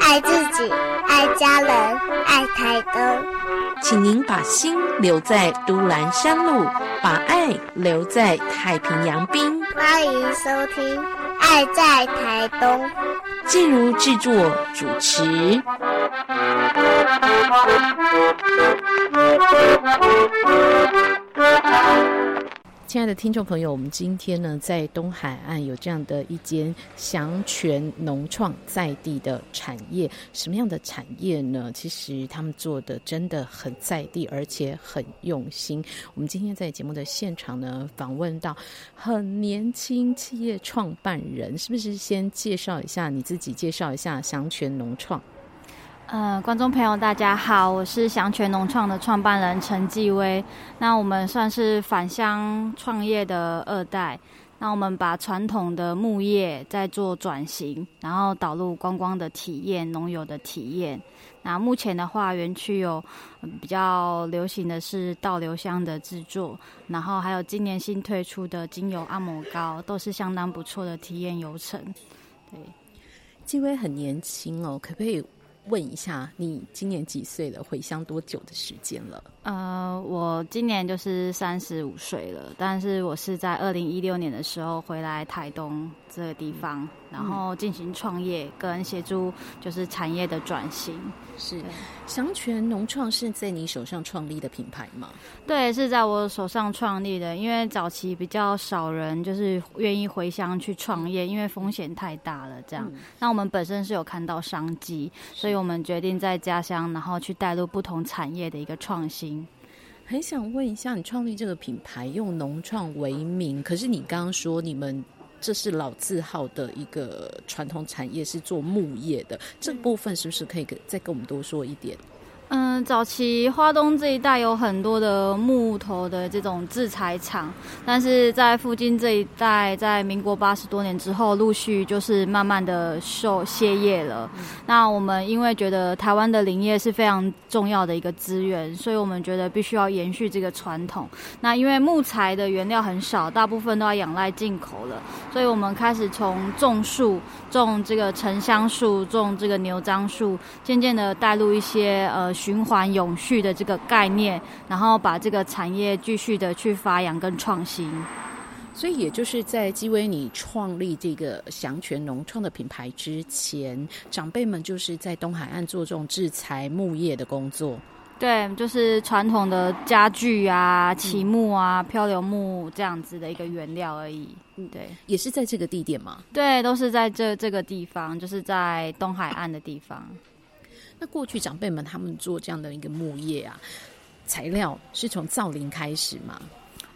爱自己，爱家人，爱台东。请您把心留在都兰山路，把爱留在太平洋滨。欢迎收听《爱在台东》。静茹制作主持。亲爱的听众朋友，我们今天呢在东海岸有这样的一间祥泉农创在地的产业，什么样的产业呢？其实他们做的真的很在地，而且很用心。我们今天在节目的现场呢，访问到很年轻企业创办人，是不是先介绍一下你自己，介绍一下祥泉农创？呃，观众朋友，大家好，我是祥泉农创的创办人陈继威。那我们算是返乡创业的二代。那我们把传统的牧业在做转型，然后导入观光的体验、农友的体验。那目前的话，园区有比较流行的是倒流香的制作，然后还有今年新推出的精油按摩膏，都是相当不错的体验流程。对，继威很年轻哦，可不可以？问一下，你今年几岁了？回乡多久的时间了？呃，我今年就是三十五岁了，但是我是在二零一六年的时候回来台东这个地方。然后进行创业跟协助，就是产业的转型。是祥泉农创是在你手上创立的品牌吗？对，是在我手上创立的。因为早期比较少人就是愿意回乡去创业，因为风险太大了。这样，那我们本身是有看到商机，所以我们决定在家乡，然后去带入不同产业的一个创新。很想问一下，你创立这个品牌用农创为名，可是你刚刚说你们。这是老字号的一个传统产业，是做木业的，这部分是不是可以再跟我们多说一点？嗯，早期花东这一带有很多的木头的这种制材厂，但是在附近这一带，在民国八十多年之后，陆续就是慢慢的受歇业了。那我们因为觉得台湾的林业是非常重要的一个资源，所以我们觉得必须要延续这个传统。那因为木材的原料很少，大部分都要仰赖进口了，所以我们开始从种树，种这个沉香树，种这个牛樟树，渐渐的带入一些呃。循环永续的这个概念，然后把这个产业继续的去发扬跟创新。所以，也就是在基威你创立这个祥泉农创的品牌之前，长辈们就是在东海岸做这种制材木业的工作。对，就是传统的家具啊、漆木啊、漂流木这样子的一个原料而已。嗯，对，也是在这个地点吗？对，都是在这这个地方，就是在东海岸的地方。那过去长辈们他们做这样的一个木业啊，材料是从造林开始吗？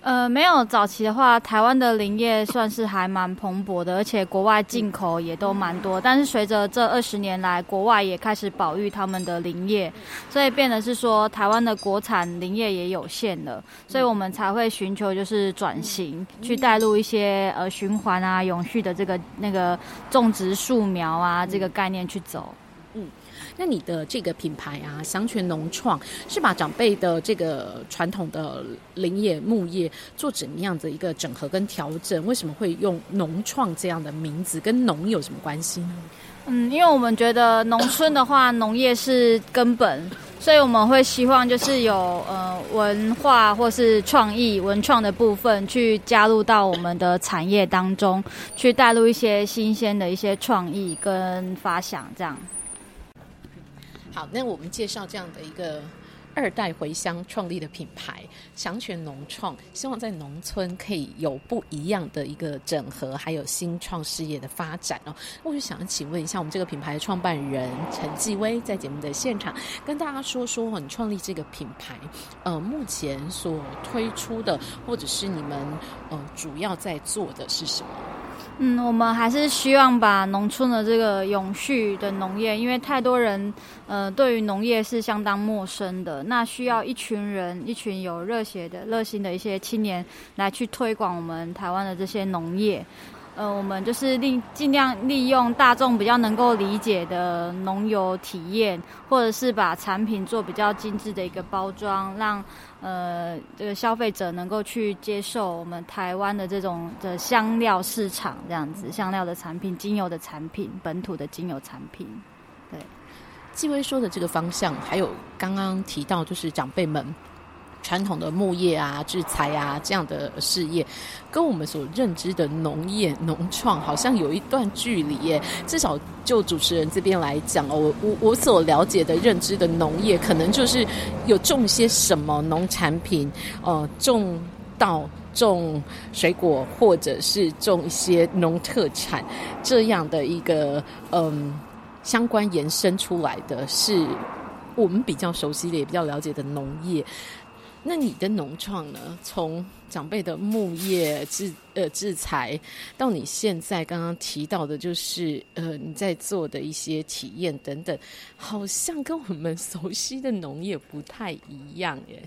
呃，没有，早期的话，台湾的林业算是还蛮蓬勃的，而且国外进口也都蛮多。但是随着这二十年来，国外也开始保育他们的林业，所以变得是说，台湾的国产林业也有限了，所以我们才会寻求就是转型，去带入一些呃循环啊、永续的这个那个种植树苗啊这个概念去走。那你的这个品牌啊，祥泉农创是把长辈的这个传统的林业木业做怎么样的一个整合跟调整？为什么会用农创这样的名字？跟农有什么关系呢？嗯，因为我们觉得农村的话，农业是根本，所以我们会希望就是有呃文化或是创意文创的部分去加入到我们的产业当中，去带入一些新鲜的一些创意跟发想，这样。好，那我们介绍这样的一个二代回乡创立的品牌祥泉农创，希望在农村可以有不一样的一个整合，还有新创事业的发展哦。我就想请问一下，我们这个品牌的创办人陈继威在节目的现场跟大家说说，你创立这个品牌，呃，目前所推出的或者是你们呃主要在做的是什么？嗯，我们还是希望把农村的这个永续的农业，因为太多人呃对于农业是相当陌生的，那需要一群人，一群有热血的、热心的一些青年来去推广我们台湾的这些农业。呃，我们就是利尽量利用大众比较能够理解的农游体验，或者是把产品做比较精致的一个包装，让呃这个消费者能够去接受我们台湾的这种的香料市场这样子，香料的产品、精油的产品、本土的精油产品。对，纪薇说的这个方向，还有刚刚提到就是长辈们。传统的木业啊、制材啊这样的事业，跟我们所认知的农业、农创好像有一段距离耶。至少就主持人这边来讲哦，我我我所了解的认知的农业，可能就是有种些什么农产品，呃，种稻、种水果，或者是种一些农特产这样的一个嗯相关延伸出来的是我们比较熟悉的、也比较了解的农业。那你的农创呢？从长辈的牧业制呃制裁，到你现在刚刚提到的，就是呃你在做的一些体验等等，好像跟我们熟悉的农业不太一样耶。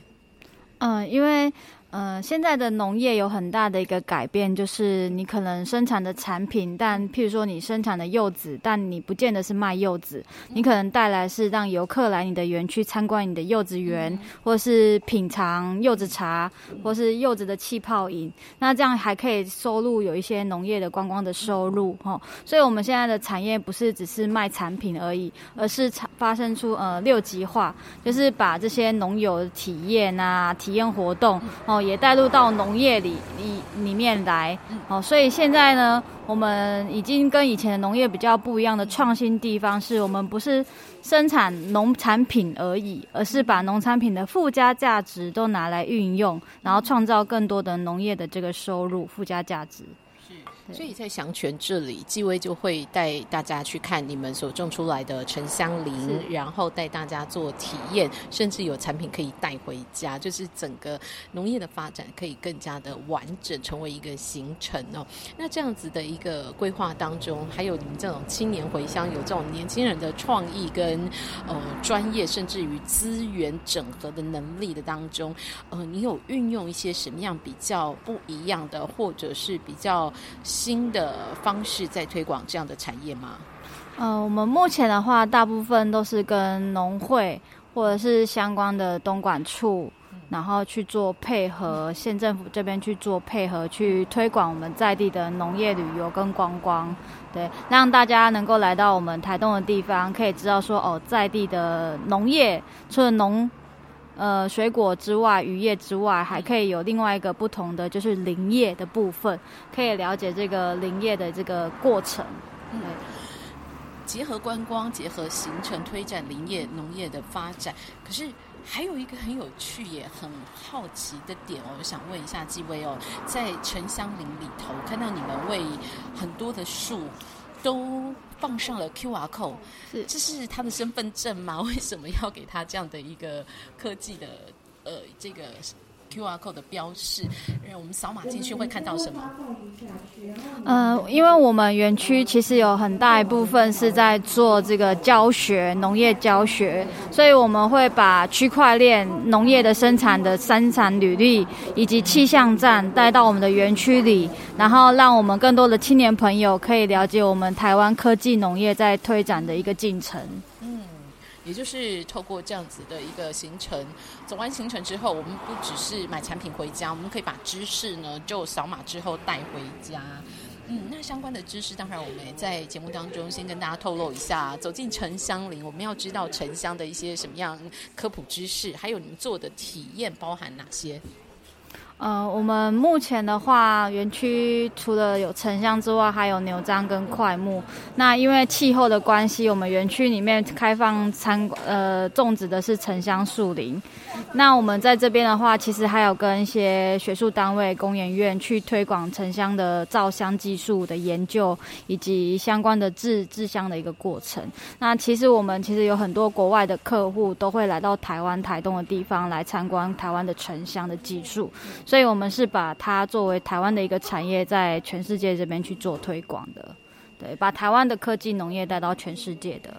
嗯，因为。呃，现在的农业有很大的一个改变，就是你可能生产的产品，但譬如说你生产的柚子，但你不见得是卖柚子，你可能带来是让游客来你的园区参观你的柚子园，或是品尝柚子茶，或是柚子的气泡饮，那这样还可以收入有一些农业的观光的收入哈。所以我们现在的产业不是只是卖产品而已，而是发生出呃六级化，就是把这些农友体验啊、体验活动哦。也带入到农业里里里面来，哦，所以现在呢，我们已经跟以前的农业比较不一样的创新地方，是我们不是生产农产品而已，而是把农产品的附加价值都拿来运用，然后创造更多的农业的这个收入附加价值。所以在祥泉这里，纪薇就会带大家去看你们所种出来的沉香林，然后带大家做体验，甚至有产品可以带回家，就是整个农业的发展可以更加的完整，成为一个行程哦。那这样子的一个规划当中，还有你们这种青年回乡，有这种年轻人的创意跟呃专业，甚至于资源整合的能力的当中，呃，你有运用一些什么样比较不一样的，或者是比较。新的方式在推广这样的产业吗？呃，我们目前的话，大部分都是跟农会或者是相关的东莞处，然后去做配合，县政府这边去做配合，去推广我们在地的农业旅游跟观光，对，让大家能够来到我们台东的地方，可以知道说哦，在地的农业除了农。呃，水果之外，渔业之外，还可以有另外一个不同的，就是林业的部分，可以了解这个林业的这个过程。嗯，结合观光，结合行程，推展林业农业的发展。可是还有一个很有趣也很好奇的点哦，我想问一下纪薇哦，在沉香林里头，看到你们为很多的树。都放上了 Q R code，是这是他的身份证吗？为什么要给他这样的一个科技的呃这个？Q R code 的标示，我们扫码进去会看到什么？嗯，因为我们园区其实有很大一部分是在做这个教学，农业教学，所以我们会把区块链农业的生产的生产履历以及气象站带到我们的园区里，然后让我们更多的青年朋友可以了解我们台湾科技农业在推展的一个进程。也就是透过这样子的一个行程，走完行程之后，我们不只是买产品回家，我们可以把知识呢就扫码之后带回家。嗯，那相关的知识，当然我们也在节目当中先跟大家透露一下。走进沉香林，我们要知道沉香的一些什么样科普知识，还有你们做的体验包含哪些？呃，我们目前的话，园区除了有沉香之外，还有牛樟跟块木。那因为气候的关系，我们园区里面开放参呃种植的是沉香树林。那我们在这边的话，其实还有跟一些学术单位、工研院去推广沉香的造香技术的研究，以及相关的制制香的一个过程。那其实我们其实有很多国外的客户都会来到台湾台东的地方来参观台湾的沉香的技术。所以，我们是把它作为台湾的一个产业，在全世界这边去做推广的，对，把台湾的科技农业带到全世界的，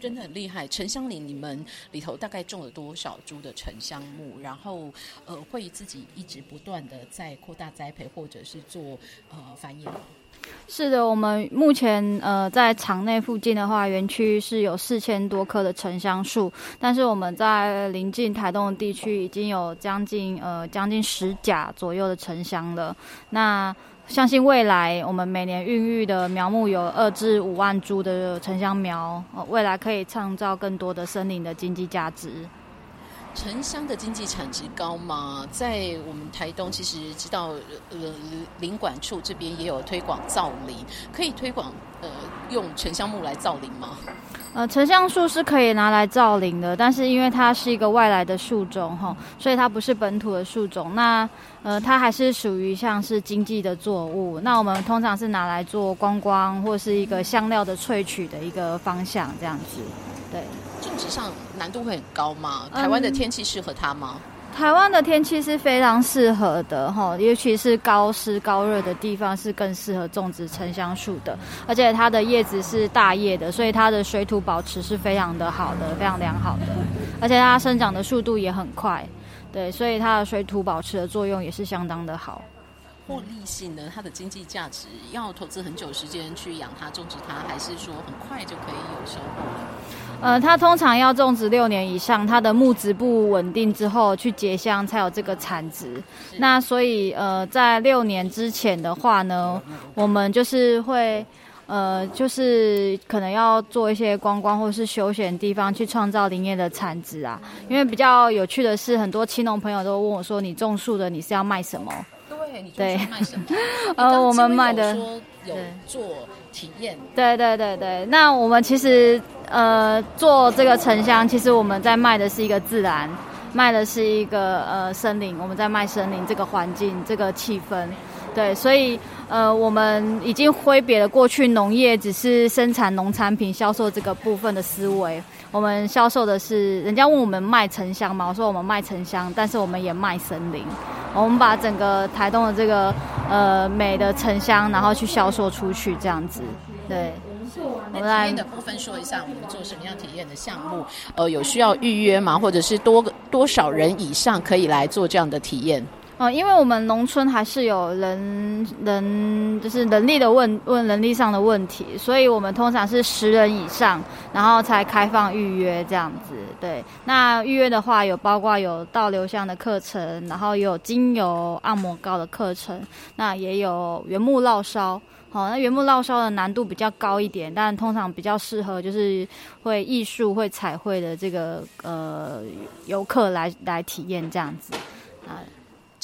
真的很厉害。沉香林，你们里头大概种了多少株的沉香木？然后，呃，会自己一直不断的在扩大栽培，或者是做呃繁衍吗？是的，我们目前呃在场内附近的话，园区是有四千多棵的沉香树，但是我们在临近台东的地区已经有将近呃将近十甲左右的沉香了。那相信未来我们每年孕育的苗木有二至五万株的沉香苗，未来可以创造更多的森林的经济价值。沉香的经济产值高吗？在我们台东，其实知道呃林管处这边也有推广造林，可以推广呃用沉香木来造林吗？呃，沉香树是可以拿来造林的，但是因为它是一个外来的树种哈，所以它不是本土的树种。那呃，它还是属于像是经济的作物。那我们通常是拿来做观光或是一个香料的萃取的一个方向这样子，对。种植上难度会很高吗？台湾的天气适合它吗？台湾的天气是非常适合的哈，尤其是高湿高热的地方是更适合种植沉香树的。而且它的叶子是大叶的，所以它的水土保持是非常的好的，非常良好的。而且它生长的速度也很快，对，所以它的水土保持的作用也是相当的好。获利性呢？它的经济价值要投资很久时间去养它、种植它，还是说很快就可以有收获？呃，它通常要种植六年以上，它的木质不稳定之后去结香才有这个产值。那所以呃，在六年之前的话呢，我们就是会呃，就是可能要做一些观光或是休闲地方去创造林业的产值啊。因为比较有趣的是，很多青农朋友都问我说：“你种树的，你是要卖什么？”对，卖什么？呃，我们卖的有做体验。对对对对，那我们其实呃做这个沉香，其实我们在卖的是一个自然，卖的是一个呃森林，我们在卖森林这个环境这个气氛。对，所以呃我们已经挥别了过去农业只是生产农产品销售这个部分的思维。我们销售的是，人家问我们卖沉香嘛，我说我们卖沉香，但是我们也卖森林。我们把整个台东的这个呃美的沉香，然后去销售出去，这样子。对，我们来体验的部分说一下，我们做什么样体验的项目？呃，有需要预约吗？或者是多多少人以上可以来做这样的体验？哦，因为我们农村还是有人人就是能力的问问能力上的问题，所以我们通常是十人以上，然后才开放预约这样子。对，那预约的话有包括有倒流香的课程，然后有精油按摩膏的课程，那也有原木烙烧。好，那原木烙烧的难度比较高一点，但通常比较适合就是会艺术会彩绘的这个呃游客来来体验这样子啊。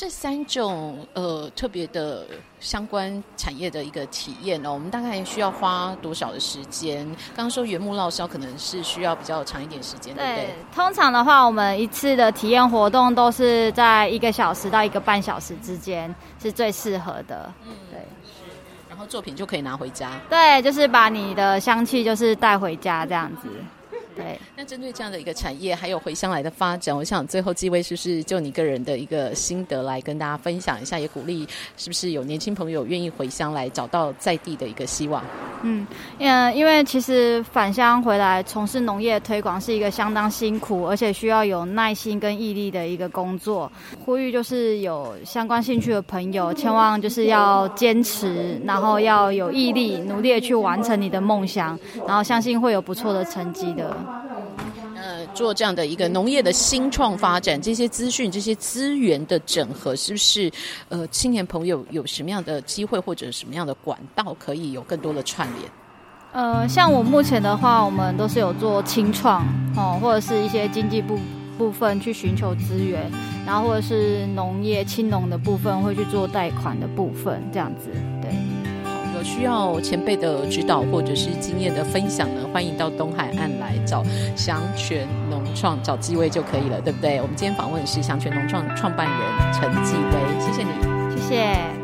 这三种呃特别的相关产业的一个体验呢，我们大概需要花多少的时间？刚刚说原木烙烧可能是需要比较长一点时间，对不对？通常的话，我们一次的体验活动都是在一个小时到一个半小时之间是最适合的。嗯，对，是。然后作品就可以拿回家。对，就是把你的香气就是带回家这样子。对，那针对这样的一个产业，还有回乡来的发展，我想最后几位是不是就你个人的一个心得来跟大家分享一下，也鼓励是不是有年轻朋友愿意回乡来找到在地的一个希望？嗯，嗯，因为其实返乡回来从事农业推广是一个相当辛苦，而且需要有耐心跟毅力的一个工作。呼吁就是有相关兴趣的朋友，千万就是要坚持，然后要有毅力，努力的去完成你的梦想，然后相信会有不错的成绩的。呃，做这样的一个农业的新创发展，这些资讯、这些资源的整合，是不是呃，青年朋友有什么样的机会或者什么样的管道，可以有更多的串联？呃，像我目前的话，我们都是有做清创哦，或者是一些经济部部分去寻求资源，然后或者是农业青农的部分会去做贷款的部分，这样子需要前辈的指导或者是经验的分享呢，欢迎到东海岸来找祥泉农创找机微就可以了，对不对？我们今天访问的是祥泉农创创办人陈继威，谢谢你，谢谢。